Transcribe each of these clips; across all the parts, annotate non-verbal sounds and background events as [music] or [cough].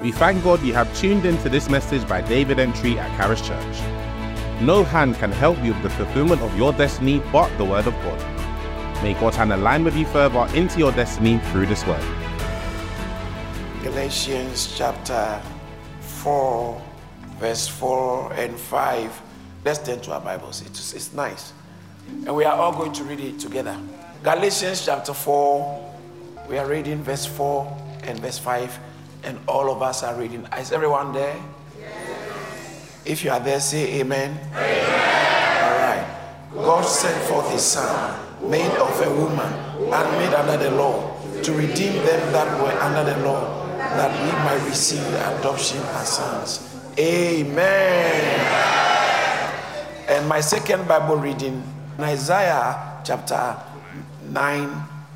We thank God you have tuned into this message by David Entry at Caris Church. No hand can help you with the fulfillment of your destiny but the Word of God. May God's hand align with you further into your destiny through this Word. Galatians chapter 4, verse 4 and 5. Let's turn to our Bibles. It's, it's nice. And we are all going to read it together. Galatians chapter 4, we are reading verse 4 and verse 5, and all of us are reading. Is everyone there? Yes. If you are there, say amen. amen. All right. God sent forth his son, made of a woman, and made under the law, to redeem them that were under the law, that we might receive adoption as sons. Amen. And my second Bible reading, Isaiah chapter 9,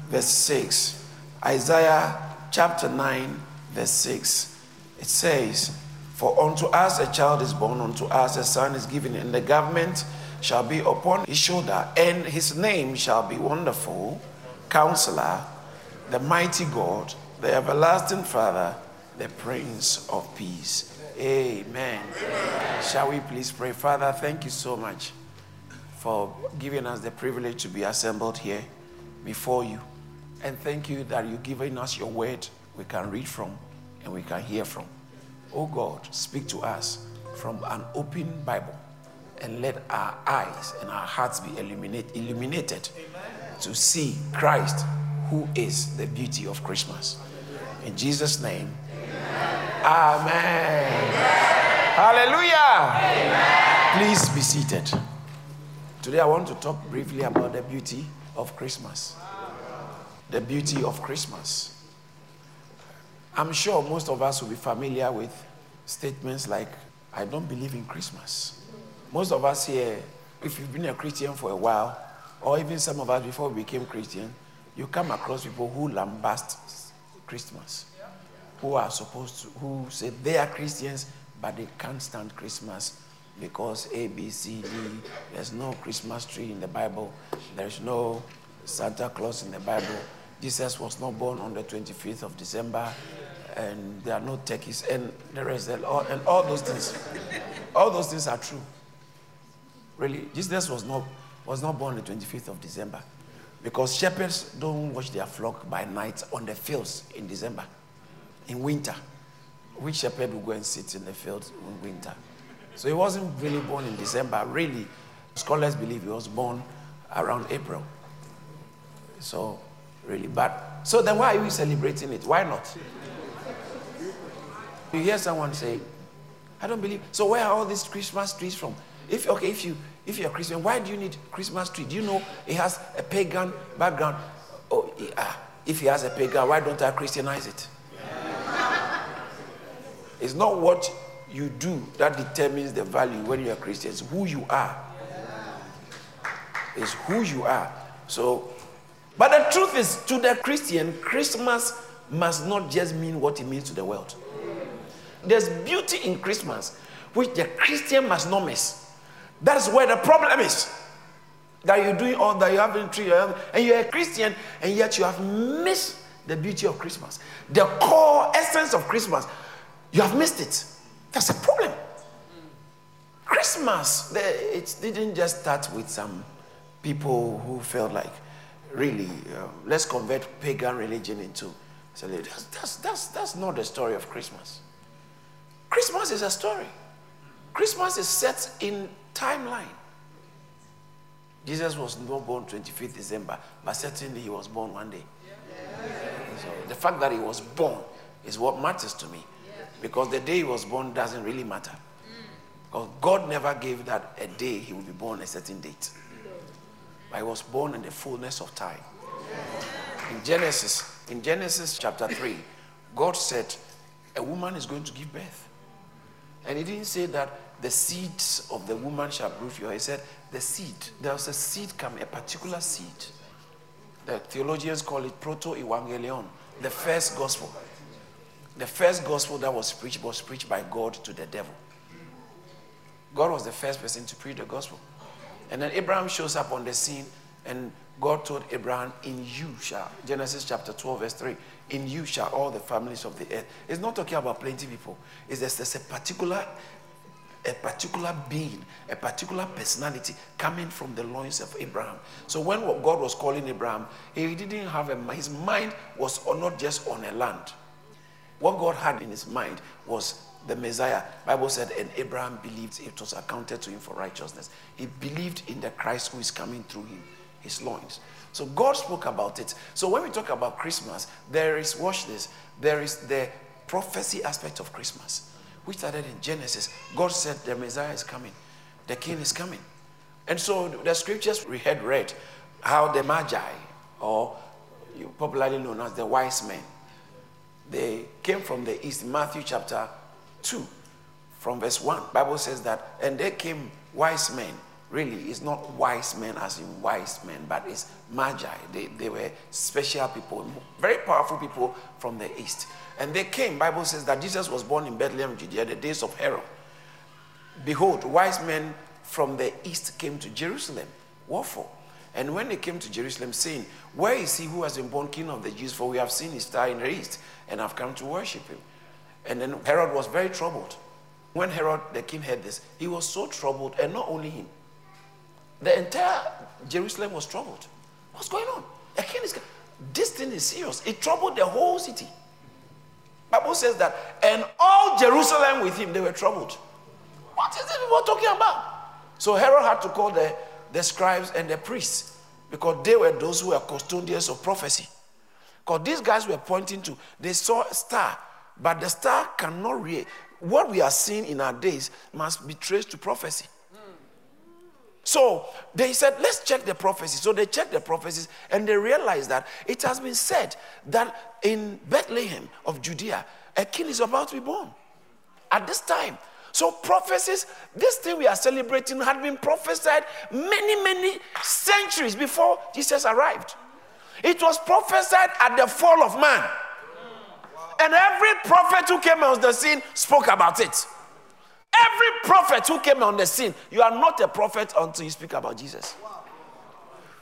verse 6. Isaiah chapter 9, verse 6. It says, For unto us a child is born, unto us a son is given, and the government shall be upon his shoulder, and his name shall be Wonderful, Counselor, the Mighty God, the Everlasting Father, the Prince of Peace. Amen. Amen. Shall we please pray? Father, thank you so much for giving us the privilege to be assembled here before you. And thank you that you've given us your word we can read from and we can hear from. Oh God, speak to us from an open Bible and let our eyes and our hearts be illuminate, illuminated Amen. to see Christ, who is the beauty of Christmas. In Jesus' name, Amen. Hallelujah. Amen. Please be seated. Today I want to talk briefly about the beauty of Christmas. The beauty of Christmas. I'm sure most of us will be familiar with statements like, I don't believe in Christmas. Most of us here, if you've been a Christian for a while, or even some of us before we became Christian, you come across people who lambast Christmas who are supposed to, who say they are Christians, but they can't stand Christmas because A, B, C, D, there's no Christmas tree in the Bible, there's no Santa Claus in the Bible, Jesus was not born on the 25th of December, and there are no turkeys, and the rest, and all, and all those things. All those things are true. Really, Jesus was not, was not born on the 25th of December because shepherds don't watch their flock by night on the fields in December in winter. Which shepherd would go and sit in the field in winter? So he wasn't really born in December. Really, scholars believe he was born around April. So, really, but so then why are we celebrating it? Why not? You hear someone say, I don't believe. So where are all these Christmas trees from? If okay, if you if you're Christian, why do you need Christmas tree? Do you know it has a pagan background? Oh, yeah. If he has a pagan, why don't I Christianize it? It's not what you do that determines the value when you're Christian. It's who you are. It's who you are. So, but the truth is, to the Christian, Christmas must not just mean what it means to the world. There's beauty in Christmas, which the Christian must not miss. That's where the problem is. That you're doing all that, you have been tree, and you're a Christian, and yet you have missed the beauty of Christmas. The core essence of Christmas you have missed it. That's a problem. Christmas, it didn't just start with some people who felt like, really, uh, let's convert pagan religion into. So that's, that's, that's, that's not the story of Christmas. Christmas is a story. Christmas is set in timeline. Jesus was not born 25th December, but certainly he was born one day. So the fact that he was born is what matters to me. Because the day he was born doesn't really matter. Because God never gave that a day he would be born a certain date. But he was born in the fullness of time. In Genesis, in Genesis chapter 3, God said, A woman is going to give birth. And he didn't say that the seeds of the woman shall prove you. He said, The seed. There was a seed come, a particular seed. The theologians call it proto evangelion, the first gospel. The first gospel that was preached was preached by God to the devil. God was the first person to preach the gospel. And then Abraham shows up on the scene And God told Abraham, In you shall, Genesis chapter 12, verse 3, in you shall all the families of the earth. It's not talking about plenty people. It's just there's a particular a particular being, a particular personality coming from the loins of Abraham. So when God was calling Abraham, he didn't have a his mind was not just on a land. What God had in his mind was the Messiah. Bible said, and Abraham believed it was accounted to him for righteousness. He believed in the Christ who is coming through him, his loins. So God spoke about it. So when we talk about Christmas, there is, watch this, there is the prophecy aspect of Christmas, which started in Genesis. God said the Messiah is coming, the King is coming. And so the scriptures we had read how the Magi, or popularly known as the wise men, they came from the east. Matthew chapter 2, from verse 1. Bible says that, and they came wise men really it's not wise men as in wise men, but it's magi. They, they were special people, very powerful people from the east. And they came, Bible says that Jesus was born in Bethlehem, Judea, the days of Herod. Behold, wise men from the east came to Jerusalem. What for? And when they came to Jerusalem, saying, Where is he who has been born king of the Jews? For we have seen his star in the east, and have come to worship him. And then Herod was very troubled. When Herod the king heard this, he was so troubled, and not only him, the entire Jerusalem was troubled. What's going on? A king is this thing is serious. It troubled the whole city. Bible says that, and all Jerusalem with him, they were troubled. What is it people talking about? So Herod had to call the, the scribes and the priests because they were those who were custodians of prophecy. Because these guys were pointing to, they saw a star, but the star cannot read. What we are seeing in our days must be traced to prophecy. So they said, let's check the prophecy. So they checked the prophecies and they realized that it has been said that in Bethlehem of Judea, a king is about to be born at this time. So prophecies, this thing we are celebrating had been prophesied many, many centuries before Jesus arrived. It was prophesied at the fall of man. And every prophet who came on the scene spoke about it. Every prophet who came on the scene, you are not a prophet until you speak about Jesus.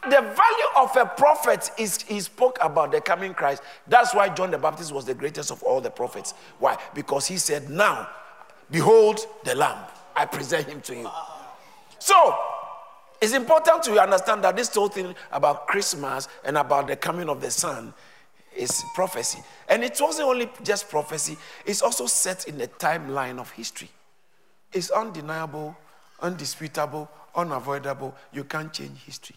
The value of a prophet is he spoke about the coming Christ. That's why John the Baptist was the greatest of all the prophets. Why? Because he said, Now, behold the Lamb. I present him to you. So, it's important to understand that this whole thing about Christmas and about the coming of the Son is prophecy. And it wasn't only just prophecy, it's also set in the timeline of history. It's undeniable, undisputable, unavoidable. You can't change history.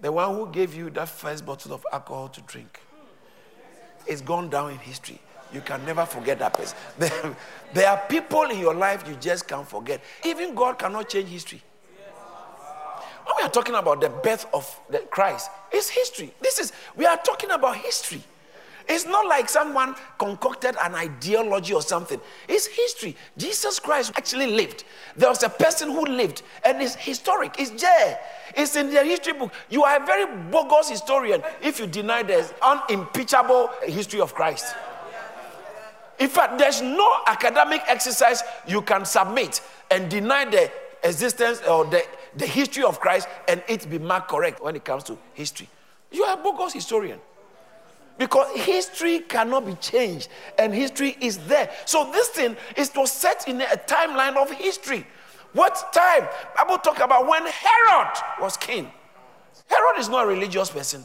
The one who gave you that first bottle of alcohol to drink is gone down in history. You can never forget that person. [laughs] There, there are people in your life you just can't forget. Even God cannot change history. When we are talking about the birth of the Christ, it's history. This is we are talking about history. It's not like someone concocted an ideology or something. It's history. Jesus Christ actually lived. There was a person who lived, and it's historic. It's there. It's in the history book. You are a very bogus historian if you deny the unimpeachable history of Christ. In fact, there's no academic exercise you can submit and deny the existence or the, the history of Christ and it be marked correct when it comes to history. You are a bogus historian. Because history cannot be changed, and history is there. So this thing is to set in a timeline of history. What time? Bible talk about when Herod was king. Herod is not a religious person.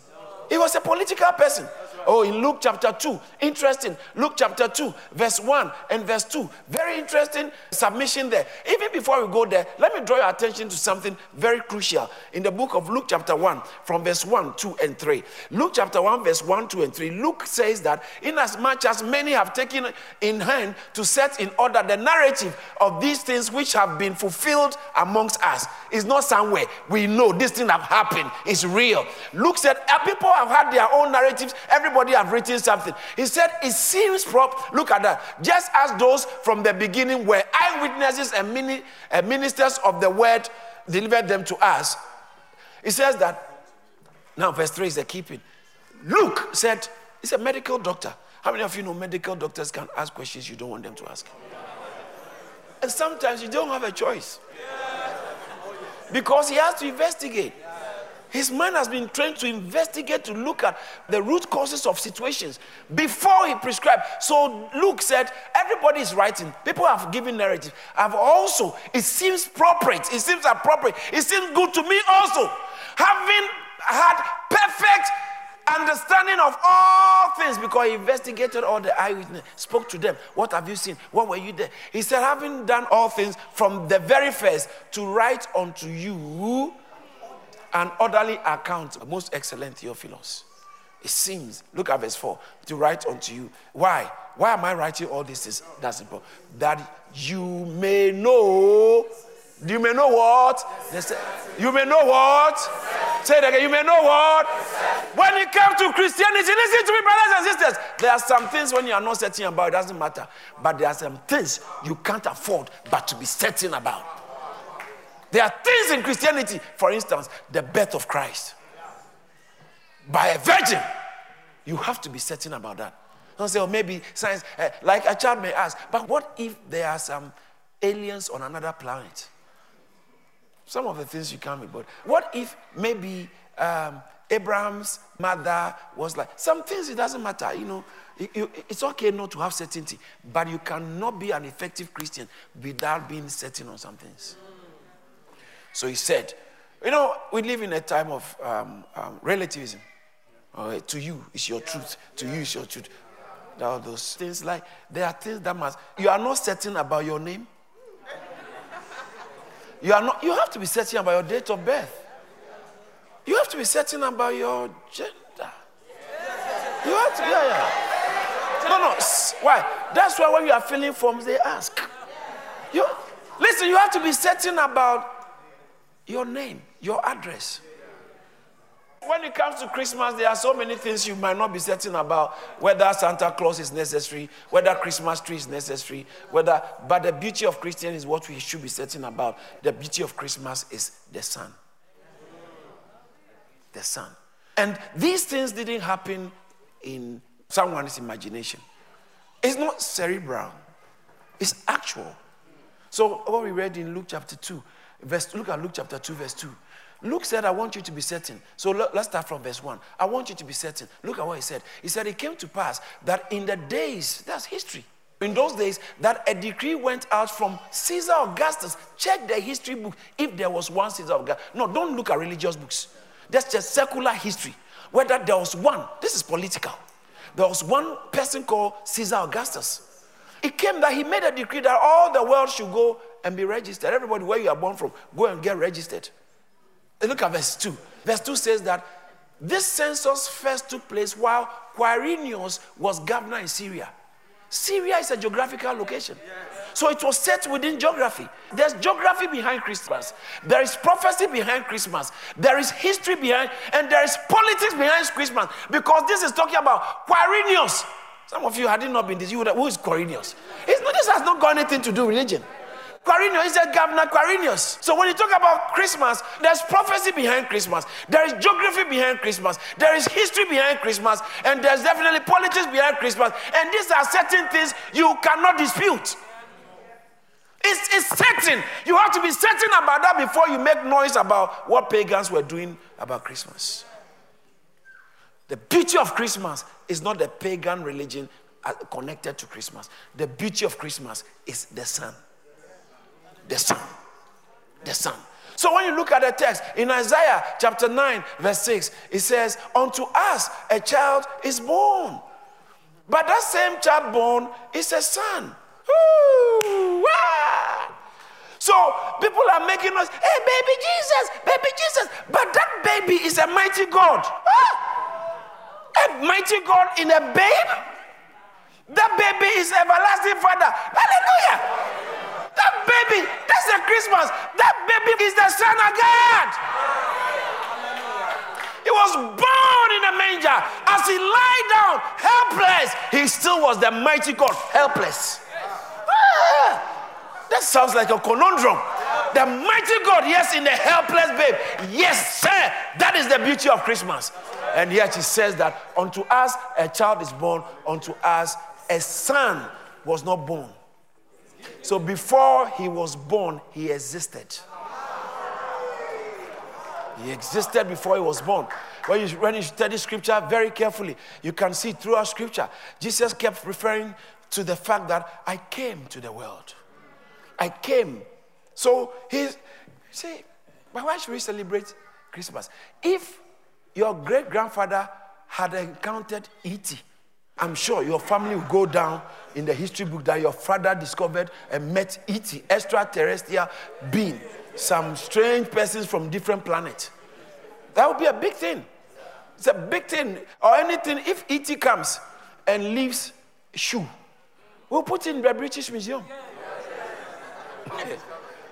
He was a political person. Oh, in Luke chapter 2, interesting. Luke chapter 2, verse 1 and verse 2. Very interesting submission there. Even before we go there, let me draw your attention to something very crucial in the book of Luke chapter 1, from verse 1, 2, and 3. Luke chapter 1, verse 1, 2, and 3. Luke says that inasmuch as many have taken in hand to set in order the narrative of these things which have been fulfilled amongst us, is not somewhere. We know this thing have happened, it's real. Luke said, people have had their own narratives. Every everybody have written something. He said, It seems prop. Look at that. Just as those from the beginning were eyewitnesses and mini, ministers of the word delivered them to us. He says that, now verse 3 is the keeping. Luke said, He's a medical doctor. How many of you know medical doctors can ask questions you don't want them to ask? And sometimes you don't have a choice. Because he has to investigate. His mind has been trained to investigate, to look at the root causes of situations before he prescribed. So Luke said, everybody is writing. People have given narrative. I've also, it seems appropriate. It seems appropriate. It seems good to me also. Having had perfect understanding of all things because he investigated all the eyewitnesses, spoke to them. What have you seen? What were you there? He said, having done all things from the very first to write unto you an orderly account, most excellent Theophilus. It seems, look at verse 4, to write unto you. Why? Why am I writing all this? Is that simple? That you may know. You may know what? You may know what? Say it again. You may know what? When it comes to Christianity, listen to me, brothers and sisters. There are some things when you are not certain about, it doesn't matter. But there are some things you can't afford but to be certain about. There are things in Christianity, for instance, the birth of Christ by a virgin. You have to be certain about that. Don't say, oh, maybe science, uh, like a child may ask, but what if there are some aliens on another planet? Some of the things you can't be, but what if maybe um, Abraham's mother was like, some things it doesn't matter, you know, it's okay not to have certainty, but you cannot be an effective Christian without being certain on some things. So he said, You know, we live in a time of um, um, relativism. To you, it's your truth. To you, it's your truth. All those things like, there are things that must, you are not certain about your name. You, are not, you have to be certain about your date of birth. You have to be certain about your gender. You have to, yeah, yeah. No, no. Why? That's why when you are filling forms, they ask. You, listen, you have to be certain about your name, your address. When it comes to Christmas, there are so many things you might not be certain about whether Santa Claus is necessary, whether Christmas tree is necessary, whether. But the beauty of Christian is what we should be certain about. The beauty of Christmas is the son. The son. And these things didn't happen in someone's imagination. It's not cerebral, it's actual. So, what we read in Luke chapter 2, Verse, look at Luke chapter 2, verse 2. Luke said, I want you to be certain. So let's start from verse 1. I want you to be certain. Look at what he said. He said, It came to pass that in the days, that's history. In those days, that a decree went out from Caesar Augustus. Check the history book if there was one Caesar Augustus. No, don't look at religious books. That's just secular history. Whether there was one, this is political. There was one person called Caesar Augustus. It came that he made a decree that all the world should go and be registered. Everybody, where you are born from, go and get registered. Look at verse 2. Verse 2 says that this census first took place while Quirinius was governor in Syria. Syria is a geographical location. So it was set within geography. There's geography behind Christmas. There is prophecy behind Christmas. There is history behind, and there is politics behind Christmas. Because this is talking about Quirinius. Some of you had it not been this, you would have, who is Quirinius? It's not, this has not got anything to do with religion. Quirinius is a governor Quirinius. So when you talk about Christmas, there's prophecy behind Christmas, there is geography behind Christmas, there is history behind Christmas, and there's definitely politics behind Christmas. And these are certain things you cannot dispute. It's, it's certain. You have to be certain about that before you make noise about what pagans were doing about Christmas. The beauty of Christmas is not the pagan religion uh, connected to Christmas. The beauty of Christmas is the son. The son. The son. So when you look at the text in Isaiah chapter 9, verse 6, it says, Unto us a child is born. But that same child born is a son. Ooh, ah. So people are making us, hey, baby Jesus, baby Jesus. But that baby is a mighty God. Ah. A mighty God in a babe. That baby is everlasting Father. Hallelujah. That baby, that's the Christmas. That baby is the Son of God. He was born in a manger. As he lay down, helpless, he still was the mighty God, helpless. Ah, that sounds like a conundrum. The mighty God, yes, in the helpless babe. Yes, sir. That is the beauty of Christmas. And yet he says that unto us a child is born, unto us a son was not born. So before he was born, he existed. He existed before he was born. When you, when you study scripture very carefully, you can see throughout scripture, Jesus kept referring to the fact that I came to the world. I came. So he's, see, but why should we celebrate Christmas? If your great grandfather had encountered E.T., I'm sure your family will go down in the history book that your father discovered and met E.T., extraterrestrial being, some strange persons from different planets. That would be a big thing. It's a big thing. Or anything, if E.T. comes and leaves shoe, we'll put it in the British Museum.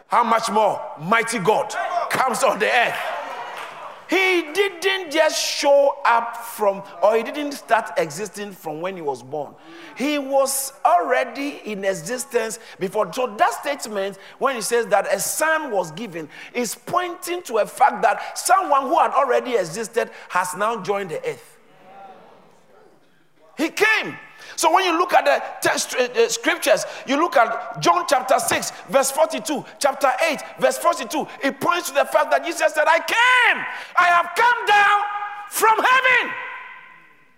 How much more mighty God comes on the earth? He didn't just show up from, or he didn't start existing from when he was born. He was already in existence before. So that statement, when he says that a son was given, is pointing to a fact that someone who had already existed has now joined the earth. He came. So when you look at the text, uh, uh, scriptures, you look at John chapter 6, verse 42, chapter 8, verse 42, it points to the fact that Jesus said, I came, I have come down from heaven.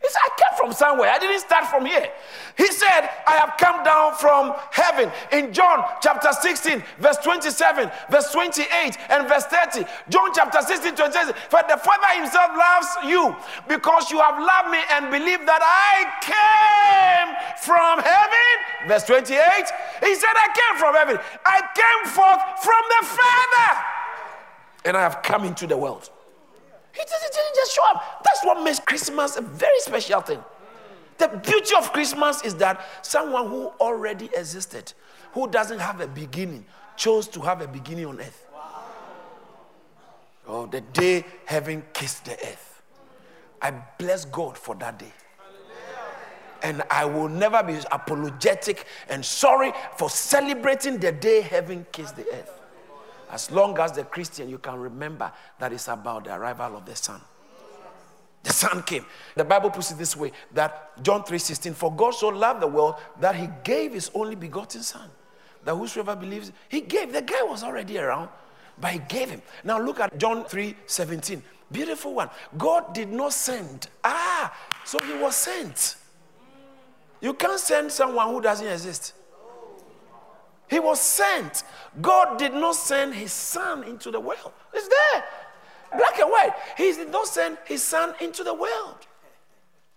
He said, I came from somewhere. I didn't start from here. He said, I have come down from heaven. In John chapter 16, verse 27, verse 28, and verse 30. John chapter 16, 27. For the Father himself loves you because you have loved me and believed that I came from heaven. Verse 28. He said, I came from heaven. I came forth from the Father. And I have come into the world. He didn't just show up. That's what makes Christmas a very special thing. The beauty of Christmas is that someone who already existed, who doesn't have a beginning, chose to have a beginning on earth. Oh, the day heaven kissed the earth. I bless God for that day. And I will never be apologetic and sorry for celebrating the day heaven kissed the earth. As long as the Christian, you can remember that it's about the arrival of the Son. The Son came. The Bible puts it this way that John 3:16, for God so loved the world that he gave his only begotten Son. That whosoever believes, he gave. The guy was already around, but he gave him. Now look at John 3:17. Beautiful one. God did not send. Ah, so he was sent. You can't send someone who doesn't exist. He was sent. God did not send his son into the world. It's there. Black and white. He did not send his son into the world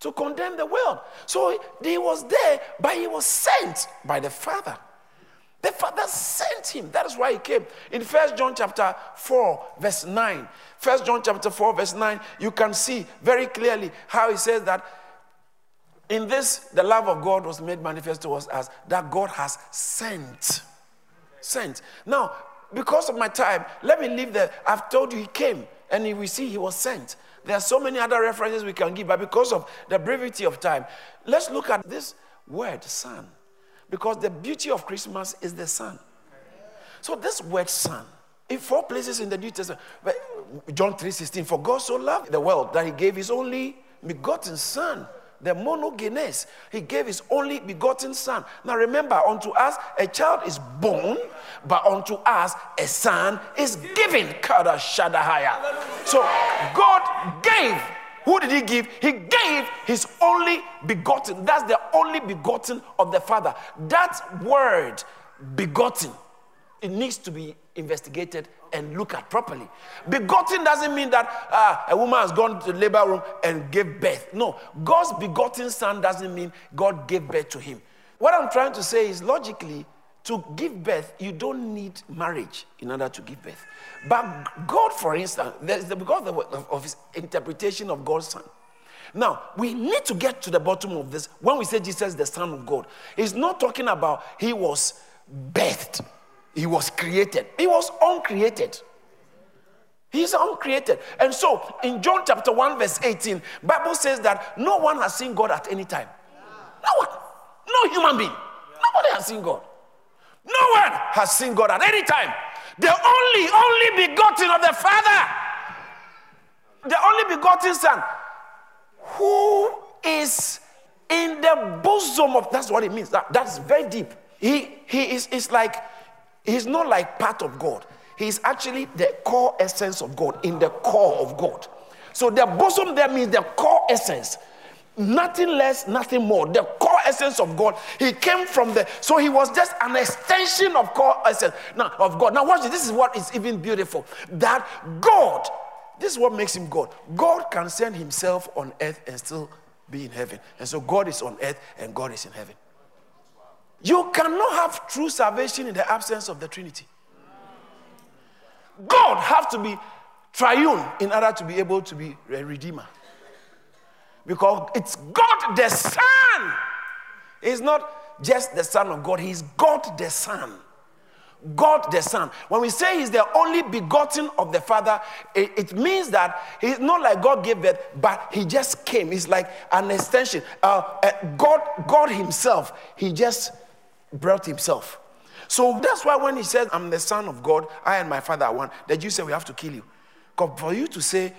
to condemn the world. So he was there, but he was sent by the Father. The Father sent him. That is why he came. In First John chapter 4, verse 9. First John chapter 4, verse 9, you can see very clearly how he says that in this, the love of God was made manifest to us as that God has sent. Sent. Now, because of my time, let me leave there. I've told you he came and we see he was sent. There are so many other references we can give, but because of the brevity of time, let's look at this word, son. Because the beauty of Christmas is the son. So this word son, in four places in the New Testament, John 3:16, for God so loved the world that he gave his only begotten son the monogenes. He gave his only begotten son. Now remember, unto us a child is born, but unto us a son is given. So God gave. Who did he give? He gave his only begotten. That's the only begotten of the Father. That word, begotten, it needs to be investigated and look at properly. Begotten doesn't mean that uh, a woman has gone to the labor room and gave birth. No, God's begotten son doesn't mean God gave birth to him. What I'm trying to say is logically, to give birth, you don't need marriage in order to give birth. But God, for instance, there's the, because of, of his interpretation of God's son. Now, we need to get to the bottom of this. When we say Jesus, the Son of God, he's not talking about he was birthed. He was created. He was uncreated. He's uncreated. And so in John chapter 1, verse 18, Bible says that no one has seen God at any time. No one. No human being. Nobody has seen God. No one has seen God at any time. The only, only begotten of the Father. The only begotten Son. Who is in the bosom of that's what it means. That, that's very deep. He he is, is like He's not like part of God. He's actually the core essence of God, in the core of God. So the bosom there means the core essence. Nothing less, nothing more. The core essence of God. He came from the, so he was just an extension of core essence now, of God. Now, watch this. This is what is even beautiful. That God, this is what makes him God. God can send himself on earth and still be in heaven. And so God is on earth and God is in heaven. You cannot have true salvation in the absence of the Trinity. God have to be triune in order to be able to be a redeemer. Because it's God the Son. He's not just the Son of God, He's God the Son. God the Son. When we say He's the only begotten of the Father, it, it, means that He's not like God gave birth, but He just came. He's like an extension. Uh, uh, God, God Himself, He just brought Himself. So that's why when He says, I'm the Son of God, I and my Father are one, the Jews say, We have to kill you. Because for you to say,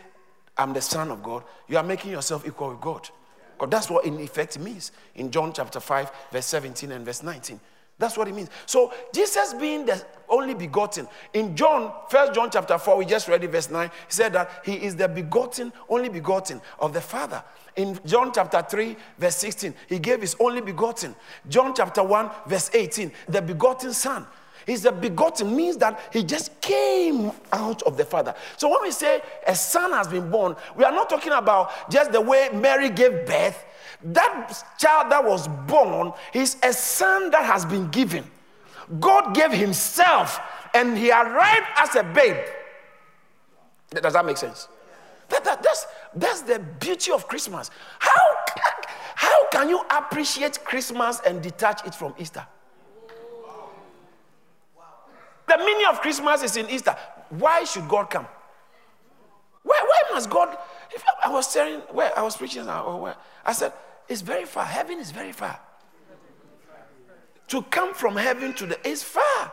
I'm the Son of God, you are making yourself equal with God. Because that's what in effect means in John chapter 5, verse 17 and verse 19. That's what it means. So Jesus being the only begotten. In John, First John chapter 4, we just read it, verse 9, he said that he is the begotten, only begotten of the Father. In John chapter 3, verse 16, he gave his only begotten. John chapter 1, verse 18, the begotten Son. He's the begotten means that he just came out of the Father. So when we say a son has been born, we are not talking about just the way Mary gave birth. That child that was born is a son that has been given. God gave himself and he arrived as a babe. Does that make sense? That, that, that's, that's the beauty of Christmas. How, how can you appreciate Christmas and detach it from Easter? The meaning of Christmas is in Easter. Why should God come? Why, why must God? If I was saying where I was preaching, uh, or where I said it's very far. Heaven is very far. To come from heaven to the is far.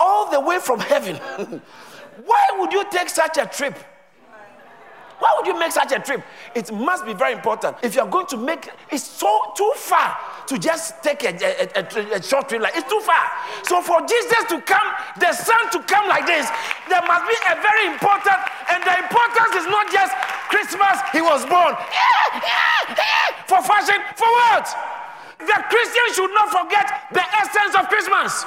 All the way from heaven. [laughs] why would you take such a trip? Why would you make such a trip? It must be very important. If you're going to make it's so too far to just take a, a, a, a, short trip like it's too far. So for Jesus to come, the Son to come like this, there must be a very important, and the importance is not just Christmas, he was born. For fashion, for what? The Christian should not forget the essence of Christmas.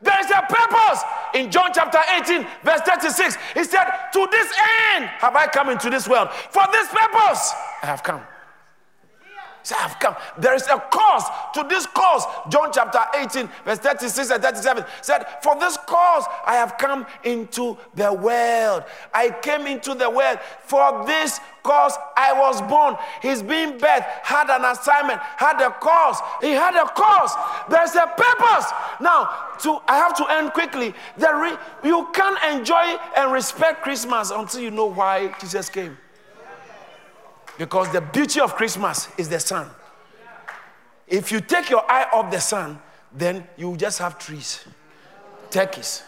There is a purpose. In John chapter 18, verse 36, he said, To this end have I come into this world. For this purpose I have come. Say, I've come. There is a cause to this cause. John chapter 18, verse 36 and 37 said, For this cause I have come into the world. I came into the world. For this cause I was born. He's being birthed, had an assignment, had a cause. He had a cause. There's a purpose. Now, to I have to end quickly. Re, you can't enjoy and respect Christmas until you know why Jesus came. Because the beauty of Christmas is the son. If you take your eye off the son, then you just have trees, turkeys,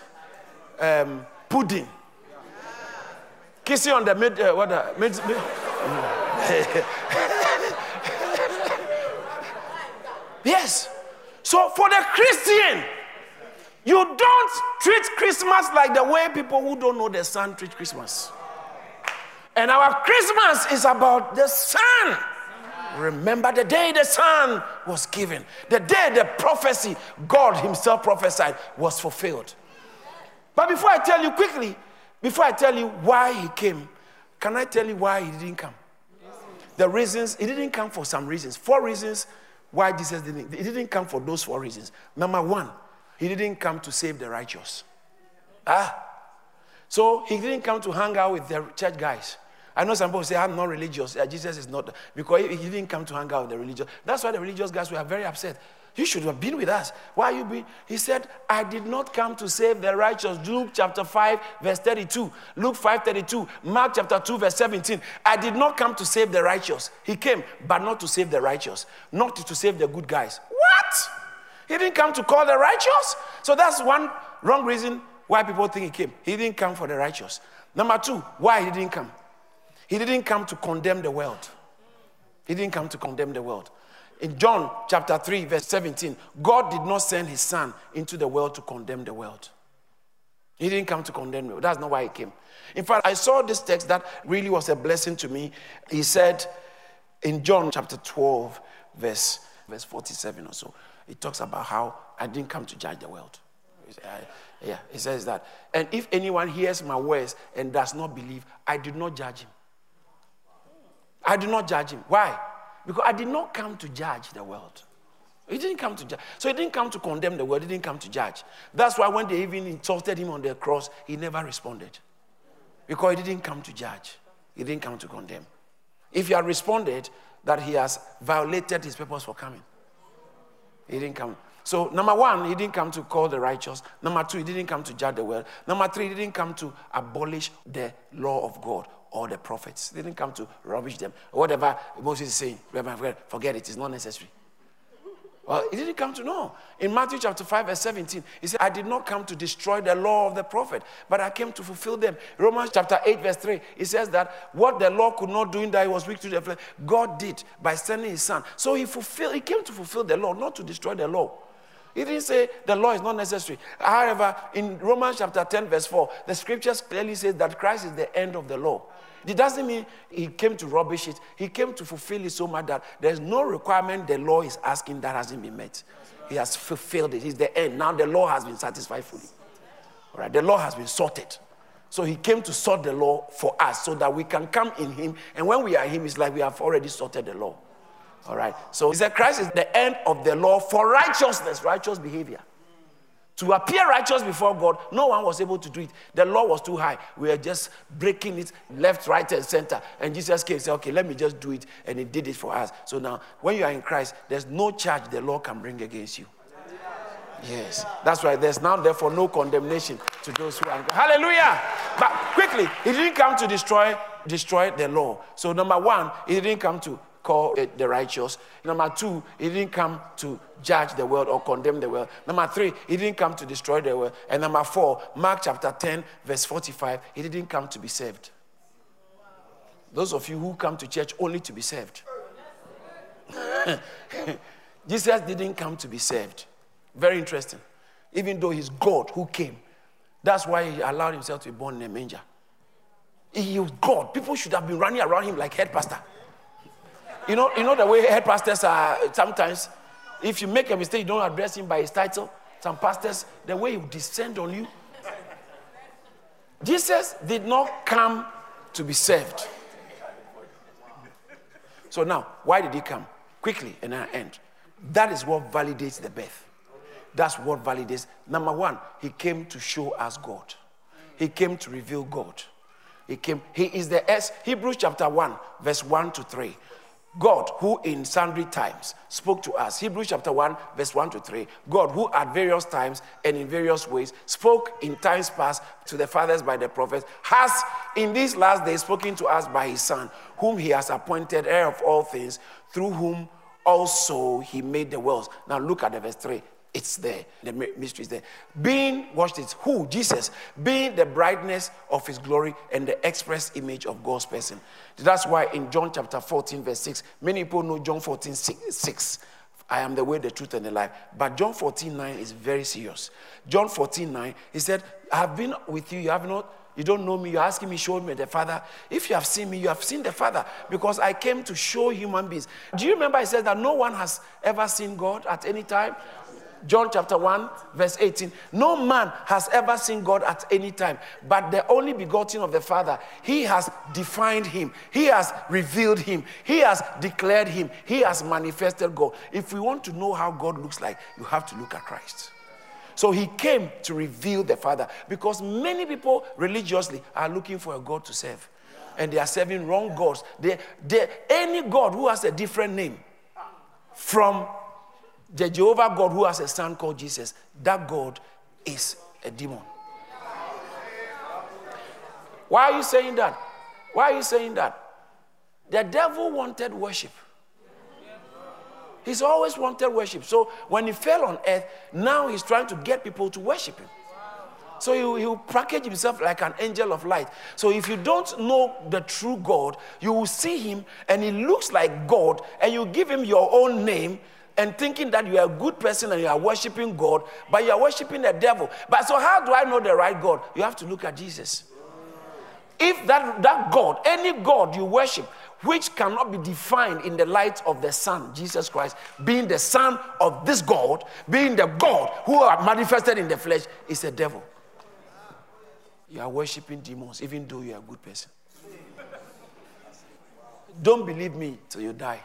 um, pudding, kissing on the mid, uh, what, uh, mid, mid [laughs] yes. So for the Christian, you don't treat Christmas like the way people who don't know the son treat Christmas. And our Christmas is about the Son. Remember the day the Son was given, the day the prophecy God Himself prophesied was fulfilled. But before I tell you quickly, before I tell you why He came, can I tell you why He didn't come? The reasons, He didn't come for some reasons. Four reasons why Jesus didn't. He didn't come for those four reasons. Number one, He didn't come to save the righteous. Ah, so He didn't come to hang out with the church guys. I know some people say, I'm not religious. Jesus is not, because he didn't come to hang out with the religious. That's why the religious guys were very upset. You should have been with us. Why you be? He said, I did not come to save the righteous. Luke chapter 5, verse 32. Luke 5, 32. Mark chapter 2, verse 17. I did not come to save the righteous. He came, but not to save the righteous, not to save the good guys. What? He didn't come to call the righteous? So that's one wrong reason why people think he came. He didn't come for the righteous. Number two, why he didn't come? He didn't come to condemn the world. He didn't come to condemn the world. In John chapter 3, verse 17, God did not send his son into the world to condemn the world. He didn't come to condemn me. That's not why he came. In fact, I saw this text that really was a blessing to me. He said in John chapter 12, verse, verse 47 or so, he talks about how I didn't come to judge the world. Yeah, he says that. And if anyone hears my words and does not believe, I did not judge him. I did not judge him. Why? Because I did not come to judge the world. He didn't come to judge. So he didn't come to condemn the world, he didn't come to judge. That's why when they even insulted him on the cross, he never responded. Because he didn't come to judge, he didn't come to condemn. If he had responded that he has violated his purpose for coming, he didn't come. So, number one, he didn't come to call the righteous. Number two, he didn't come to judge the world. Number three, he didn't come to abolish the law of God or the prophets. He didn't come to rubbish them. Whatever Moses is saying, forget it, it's not necessary. Well, he didn't come to know. In Matthew chapter 5, verse 17, he said, I did not come to destroy the law of the prophet, but I came to fulfill them. Romans chapter 8, verse 3, it says that what the law could not do in that he was weak to the flesh, God did by sending his son. So he fulfilled, he came to fulfill the law, not to destroy the law. He didn't say the law is not necessary. However, in Romans chapter 10, verse 4, the scriptures clearly say that Christ is the end of the law. It doesn't mean he came to rubbish it. He came to fulfill it so much that there's no requirement the law is asking that hasn't been met. He has fulfilled it. He's the end. Now the law has been satisfied fully. All right, the law has been sorted. So he came to sort the law for us so that we can come in him. And when we are him, it's like we have already sorted the law. All right. So he said Christ is the end of the law for righteousness, righteous behavior. To appear righteous before God, no one was able to do it. The law was too high. We were just breaking it left, right, and center. And Jesus came and said, Okay, let me just do it. And he did it for us. So now, when you are in Christ, there's no charge the law can bring against you. Yes. That's right. There's now, therefore, no condemnation to those who are. Hallelujah. But quickly, he didn't come to destroy, destroy the law. So, number one, he didn't come to call it the righteous. Number two, he didn't come to judge the world or condemn the world. Number three, he didn't come to destroy the world. And number four, Mark chapter 10, verse 45, he didn't come to be saved. Those of you who come to church only to be saved. [laughs] Jesus didn't come to be saved. Very interesting. Even though he's God who came. That's why he allowed himself to be born in a manger. He was God. People should have been running around him like head pastor. You know, you know the way head pastors are sometimes, if you make a mistake, you don't address him by his title. Some pastors, the way he descend on you. Jesus did not come to be served. So now, why did he come? Quickly, and I end. That is what validates the birth. That's what validates. Number one, he came to show us God. He came to reveal God. He came, he is the S, Hebrews chapter 1, verse 1 to 3. God, who in sundry times spoke to us, Hebrews chapter 1, verse 1 to 3. God, who at various times and in various ways spoke in times past to the fathers by the prophets, has in these last days spoken to us by his Son, whom he has appointed heir of all things, through whom also he made the worlds. Now look at the verse 3. It's there. The mystery is there. Being, watch this, who? Jesus. Being the brightness of his glory and the express image of God's person. That's why in John chapter 14, verse 6, many people know John 14, 6. I am the way, the truth, and the life. But John 14, 9 is very serious. John 14, 9, he said, I have been with you, you have not you don't know me. You're asking me, show me the Father. If you have seen me, you have seen the Father because I came to show human beings. Do you remember I said that no one has ever seen God at any time? John chapter 1, verse 18. No man has ever seen God at any time, but the only begotten of the Father, he has defined him, he has revealed him, he has declared him, he has manifested God. If we want to know how God looks like, you have to look at Christ. So he came to reveal the Father because many people religiously are looking for a God to serve. And they are serving wrong gods. They, they, any God who has a different name from the Jehovah God who has a son called Jesus, that God is a demon. Why are you saying that? Why are you saying that? The devil wanted worship. He's always wanted worship. So when he fell on earth, now he's trying to get people to worship him. So he will package himself like an angel of light. So if you don't know the true God, you will see him and he looks like God, and you give him your own name, and thinking that you are a good person and you are worshiping God, but you are worshiping the devil. But so, how do I know the right God? You have to look at Jesus. If that, that God, any God you worship, which cannot be defined in the light of the Son, Jesus Christ, being the Son of this God, being the God who are manifested in the flesh, is a devil. You are worshiping demons, even though you are a good person. Don't believe me till you die.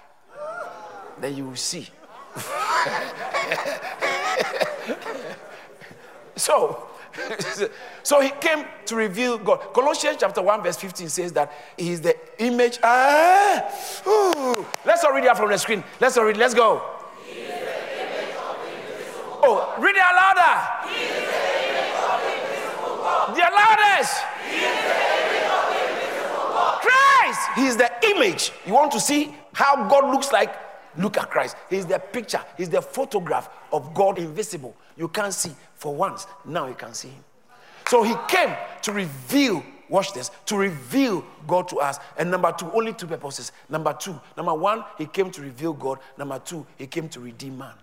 Then you will see. [laughs] so, [laughs] so he came to reveal God. Colossians chapter 1, verse 15 says that he is the image. Ah. Let's all read it from the screen. Let's all read. It. Let's go. Oh, read it louder. The, the loudest. Christ. He is the image. You want to see how God looks like? Look at Christ. He's the picture, he's the photograph of God invisible. You can't see for once. Now you can see him. So he came to reveal, watch this, to reveal God to us. And number two, only two purposes. Number two, number one, he came to reveal God. Number two, he came to redeem man.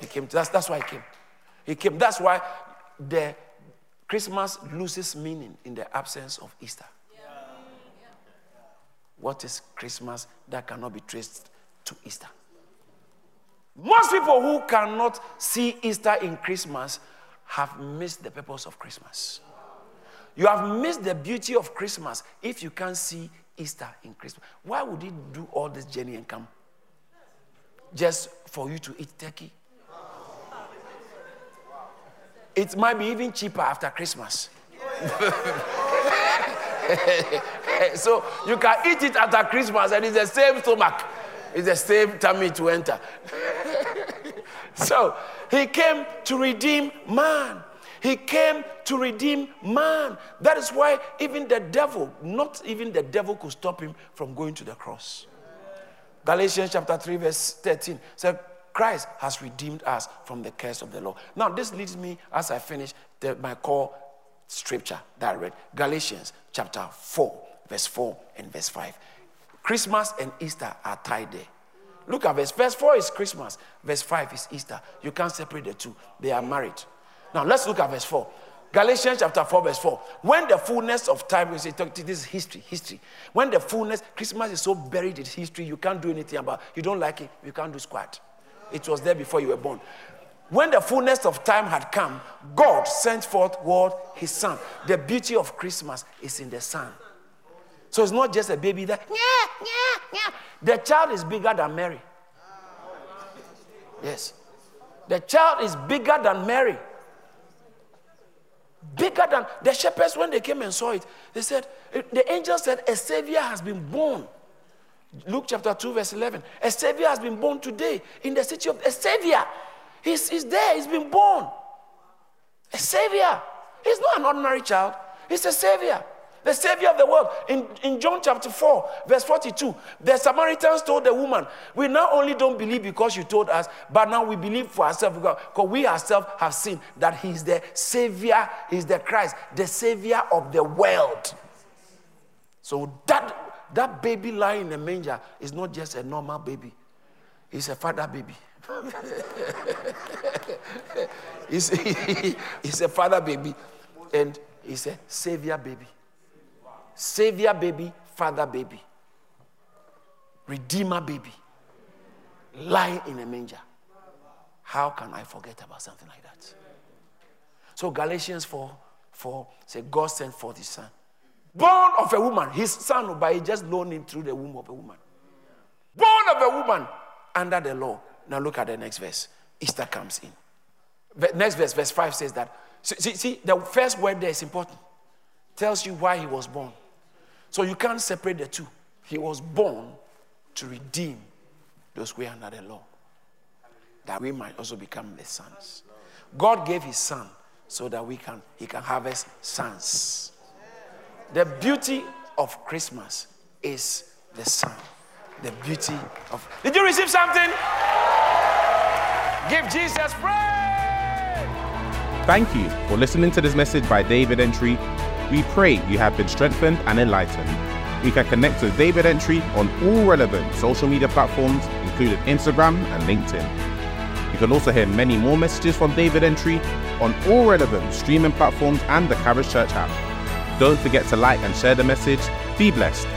He came, to, that's, that's why he came. He came. That's why the Christmas loses meaning in the absence of Easter. What is Christmas that cannot be traced to Easter? Most people who cannot see Easter in Christmas have missed the purpose of Christmas. You have missed the beauty of Christmas if you can't see Easter in Christmas. Why would he do all this journey and come? Just for you to eat turkey? It might be even cheaper after Christmas. [laughs] Eh, so you can eat it after Christmas and it's the same stomach, it's the same tummy to enter. [laughs] so he came to redeem man. He came to redeem man. That is why even the devil, not even the devil could stop him from going to the cross. Galatians chapter 3, verse 13 said, Christ has redeemed us from the curse of the law. Now, this leads me, as I finish, my core scripture that I read Galatians chapter 4, verse 4 and verse 5. Christmas and Easter are tied there. Look at verse, verse 4 is Christmas, verse 5 is Easter. You can't separate the two, they are married. Now let's look at verse 4. Galatians chapter 4, verse 4. When the fullness of time, say, this is history, history. When the fullness, Christmas is so buried in history, you can't do anything about it. You don't like it, you can't do squat. It was there before you were born. When the fullness of time had come, God sent forth what? His son. The beauty of Christmas is in the son. So it's not just a baby that, yeah, yeah, yeah. The child is bigger than Mary. Yes. The child is bigger than Mary. Bigger than the shepherds when they came and saw it. They said, the angel said, a savior has been born. Luke chapter 2, verse 11. A savior has been born today in the city of a savior. He's, he's there, he's been born. A savior. He's not an ordinary child, he's a savior. The savior of the world. In, in John chapter 4, verse 42, the Samaritans told the woman, We not only don't believe because you told us, but now we believe for ourselves because we ourselves have seen that He's the Savior, He's the Christ, the Savior of the world. So that, that baby lying in the manger is not just a normal baby, it's a father baby. [laughs] he's, [laughs] he's a father baby and he's a savior baby. Savior baby, father baby, redeemer baby, lying in a manger. How can I forget about something like that? So Galatians 4 4 say God sent forth his son. Born of a woman, his son, but he just loaned him through the womb of a woman. Born of a woman under the law. Now look at the next verse. Easter comes in. Next verse, verse 5 says that. See, see, the first word there is important. Tells you why he was born. So you can't separate the two. He was born to redeem those who are under the law, that we might also become the sons. God gave his son so that we can he can harvest sons. The beauty of Christmas is the son. The beauty of Did you receive something? Give Jesus praise. Thank you for listening to this message by David Entry. We pray you have been strengthened and enlightened. You can connect with David Entry on all relevant social media platforms, including Instagram and LinkedIn. You can also hear many more messages from David Entry on all relevant streaming platforms and the Caris Church app. Don't forget to like and share the message. Be blessed